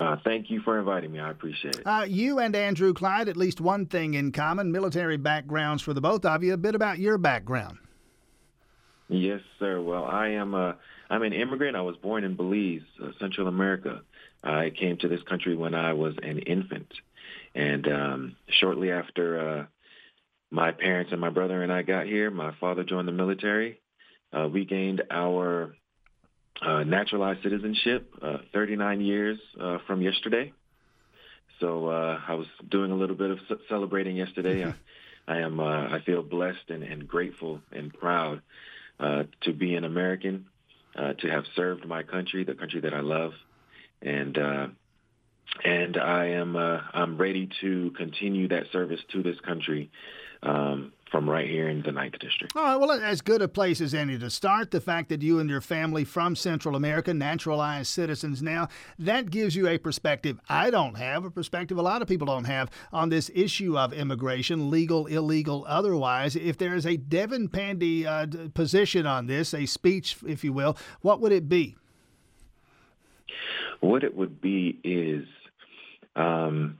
Uh, thank you for inviting me. I appreciate it. Uh, you and Andrew Clyde, at least one thing in common military backgrounds for the both of you. A bit about your background. Yes, sir. Well, I am a, I'm an immigrant. I was born in Belize, uh, Central America. I came to this country when I was an infant. And um, shortly after uh, my parents and my brother and I got here, my father joined the military. Uh, we gained our uh, naturalized citizenship uh, 39 years uh, from yesterday. So uh, I was doing a little bit of celebrating yesterday. I, I am uh, I feel blessed and, and grateful and proud uh, to be an American, uh, to have served my country, the country that I love, and uh, and I am uh, I'm ready to continue that service to this country um, from right here in the Ninth District. All right, well, as good a place as any to start. The fact that you and your family from Central America, naturalized citizens now, that gives you a perspective I don't have, a perspective a lot of people don't have on this issue of immigration, legal, illegal, otherwise. If there is a Devin Pandy uh, position on this, a speech, if you will, what would it be? What it would be is um,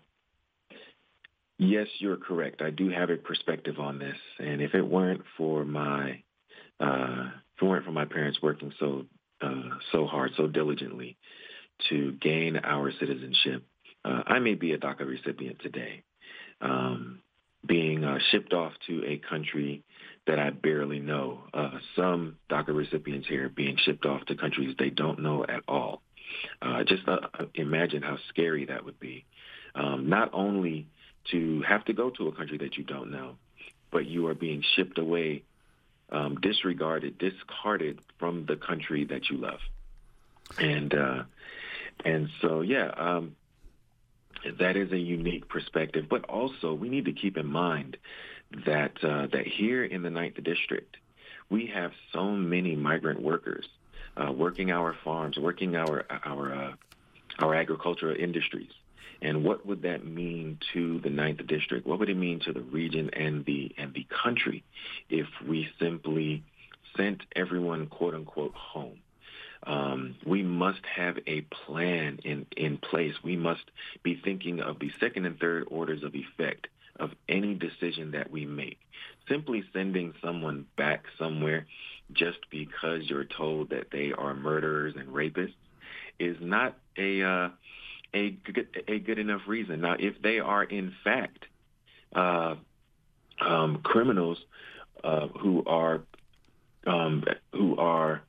Yes, you're correct. I do have a perspective on this, and if it weren't for my uh, if it weren't for my parents working so uh, so hard, so diligently to gain our citizenship, uh, I may be a DACA recipient today, um, being uh, shipped off to a country that I barely know. Uh, some DACA recipients here being shipped off to countries they don't know at all. Uh, just imagine how scary that would be. Um, not only to have to go to a country that you don't know, but you are being shipped away, um, disregarded, discarded from the country that you love. And uh, and so yeah, um, that is a unique perspective. But also, we need to keep in mind that uh, that here in the Ninth District, we have so many migrant workers uh, working our farms, working our our uh, our agricultural industries. And what would that mean to the Ninth District? What would it mean to the region and the and the country if we simply sent everyone quote unquote home? Um, we must have a plan in, in place. We must be thinking of the second and third orders of effect of any decision that we make. Simply sending someone back somewhere just because you're told that they are murderers and rapists is not a uh, a good, a good enough reason. Now, if they are in fact uh, um, criminals uh, who are um, who are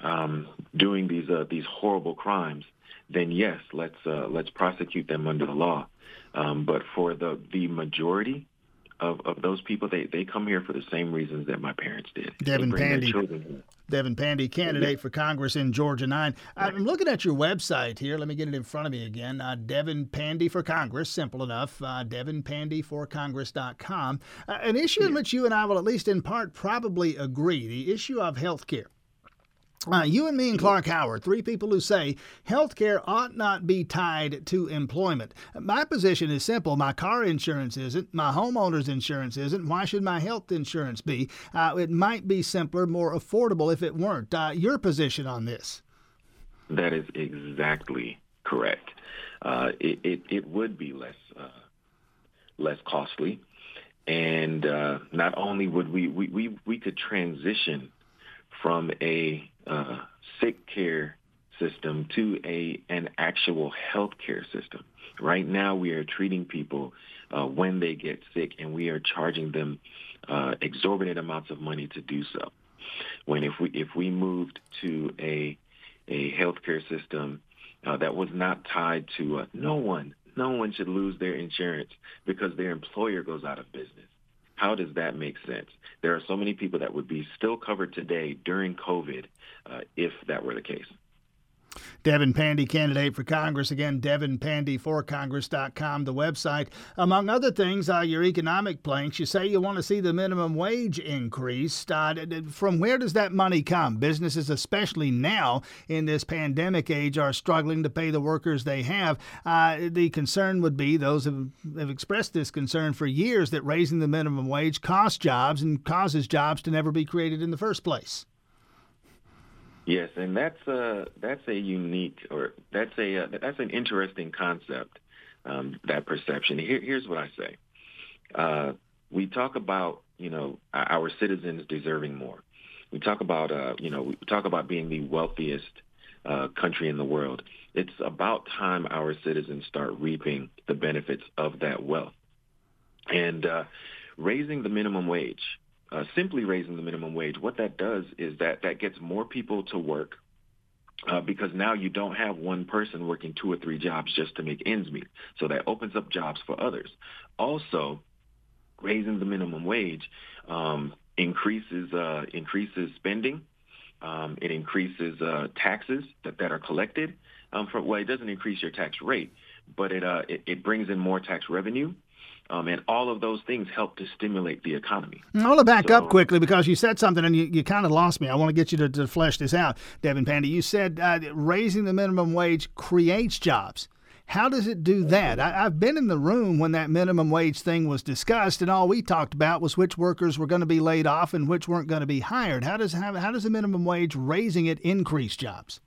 um, doing these uh, these horrible crimes, then yes, let's uh, let's prosecute them under the law. Um, but for the the majority of, of those people, they, they come here for the same reasons that my parents did. Devin Pandy. Devin Pandy, candidate for Congress in Georgia 9. I'm looking at your website here. Let me get it in front of me again. Uh, Devin Pandy for Congress, simple enough. Uh, DevinPandyForCongress.com. Uh, an issue in which you and I will, at least in part, probably agree the issue of health care. Uh, you and me and Clark Howard, three people who say healthcare ought not be tied to employment. My position is simple. My car insurance isn't. My homeowner's insurance isn't. Why should my health insurance be? Uh, it might be simpler, more affordable if it weren't. Uh, your position on this? That is exactly correct. Uh, it, it, it, would be less uh, less costly, and uh, not only would we, we, we, we could transition from a uh, sick care system to a an actual health care system. Right now, we are treating people uh, when they get sick, and we are charging them uh, exorbitant amounts of money to do so. When if we if we moved to a a healthcare system uh, that was not tied to uh, no one, no one should lose their insurance because their employer goes out of business. How does that make sense? There are so many people that would be still covered today during COVID uh, if that were the case. Devin Pandy, candidate for Congress. Again, devinpandyforcongress.com, the website. Among other things, uh, your economic planks, you say you want to see the minimum wage increased. Uh, from where does that money come? Businesses, especially now in this pandemic age, are struggling to pay the workers they have. Uh, the concern would be those have, have expressed this concern for years that raising the minimum wage costs jobs and causes jobs to never be created in the first place. Yes, and that's a that's a unique or that's a uh, that's an interesting concept. Um, that perception. Here, here's what I say: uh, we talk about you know our citizens deserving more. We talk about uh, you know we talk about being the wealthiest uh, country in the world. It's about time our citizens start reaping the benefits of that wealth, and uh, raising the minimum wage uh, simply raising the minimum wage, what that does is that that gets more people to work uh, because now you don't have one person working two or three jobs just to make ends meet. So that opens up jobs for others. Also, raising the minimum wage um, increases uh, increases spending. Um, it increases uh, taxes that, that are collected. Um, well, it doesn't increase your tax rate, but it, uh, it, it brings in more tax revenue. Um, and all of those things help to stimulate the economy. I want to back so, up quickly because you said something and you, you kind of lost me. I want to get you to, to flesh this out, Devin Pandy. You said uh, raising the minimum wage creates jobs. How does it do that? I, have been in the room when that minimum wage thing was discussed, and all we talked about was which workers were going to be laid off and which weren't going to be hired. How does how, how does the minimum wage raising it increase jobs?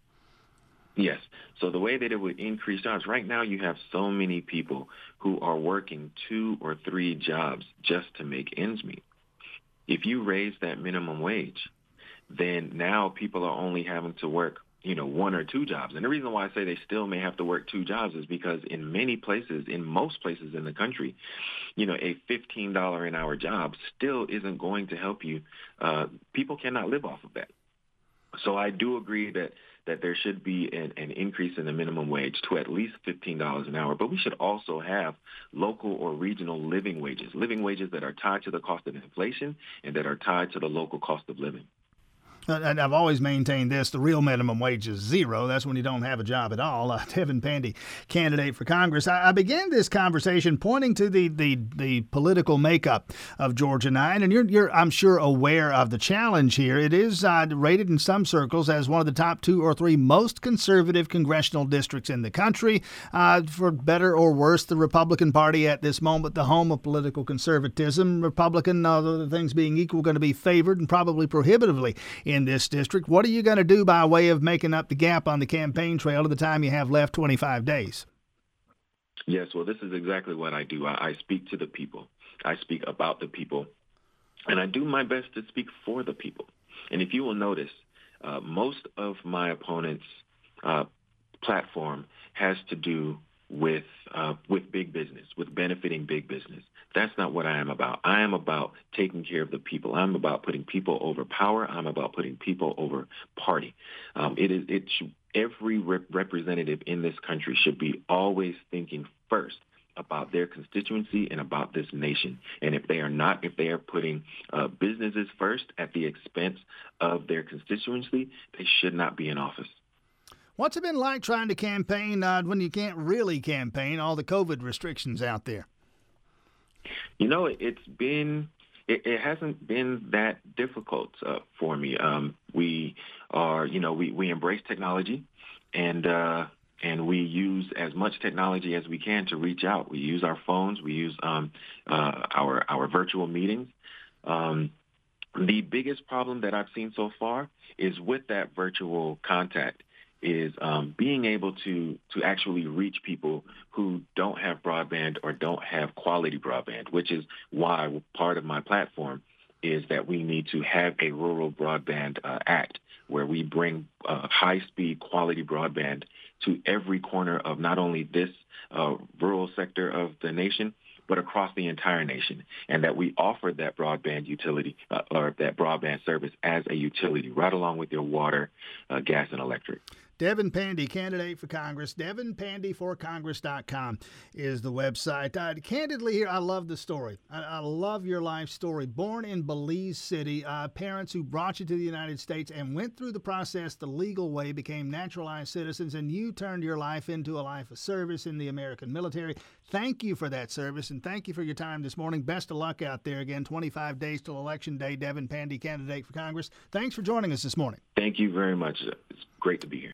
Yes. So the way that it would increase jobs, right now you have so many people who are working two or three jobs just to make ends meet. If you raise that minimum wage, then now people are only having to work, you know, one or two jobs. And the reason why I say they still may have to work two jobs is because in many places, in most places in the country, you know, a $15 an hour job still isn't going to help you. Uh, people cannot live off of that. So I do agree that that there should be an, an increase in the minimum wage to at least $15 an hour. But we should also have local or regional living wages, living wages that are tied to the cost of inflation and that are tied to the local cost of living. And I've always maintained this: the real minimum wage is zero. That's when you don't have a job at all. Uh, Devin Pandy, candidate for Congress. I, I, began this conversation pointing to the, the the political makeup of Georgia Nine, and you're you're I'm sure aware of the challenge here. It is uh, rated in some circles as one of the top two or three most conservative congressional districts in the country. Uh, for better or worse, the Republican Party at this moment, the home of political conservatism. Republican, other things being equal, going to be favored and probably prohibitively in this district. What are you going to do by way of making up the gap on the campaign trail to the time you have left 25 days? Yes, well, this is exactly what I do. I, I speak to the people. I speak about the people, and I do my best to speak for the people. And if you will notice, uh, most of my opponents' uh, platform has to do with uh, with big business, with benefiting big business. That's not what I am about. I am about taking care of the people. I'm about putting people over power. I'm about putting people over party. Um, it is it should, every rep- representative in this country should be always thinking first about their constituency and about this nation. And if they are not, if they are putting uh, businesses first at the expense of their constituency, they should not be in office. What's it been like trying to campaign uh, when you can't really campaign, all the COVID restrictions out there? You know, it's been it, it hasn't been that difficult uh, for me. Um, we are, you know, we, we embrace technology and uh, and we use as much technology as we can to reach out. We use our phones. We use um, uh, our our virtual meetings. Um, the biggest problem that I've seen so far is with that virtual contact is um, being able to to actually reach people who don't have broadband or don't have quality broadband, which is why part of my platform is that we need to have a rural broadband uh, act where we bring uh, high-speed quality broadband to every corner of not only this uh, rural sector of the nation, but across the entire nation, and that we offer that broadband utility uh, or that broadband service as a utility right along with your water, uh, gas, and electric. Devin Pandy, candidate for Congress. DevinPandyForCongress.com is the website. Uh, candidly, here, I love the story. I, I, love your life story. Born in Belize City, uh, parents who brought you to the United States and went through the process the legal way, became naturalized citizens, and you turned your life into a life of service in the American military. Thank you for that service, and thank you for your time this morning. Best of luck out there. Again, 25 days till Election Day. Devin Pandy, candidate for Congress. Thanks for joining us this morning. Thank you very much. It's great to be here.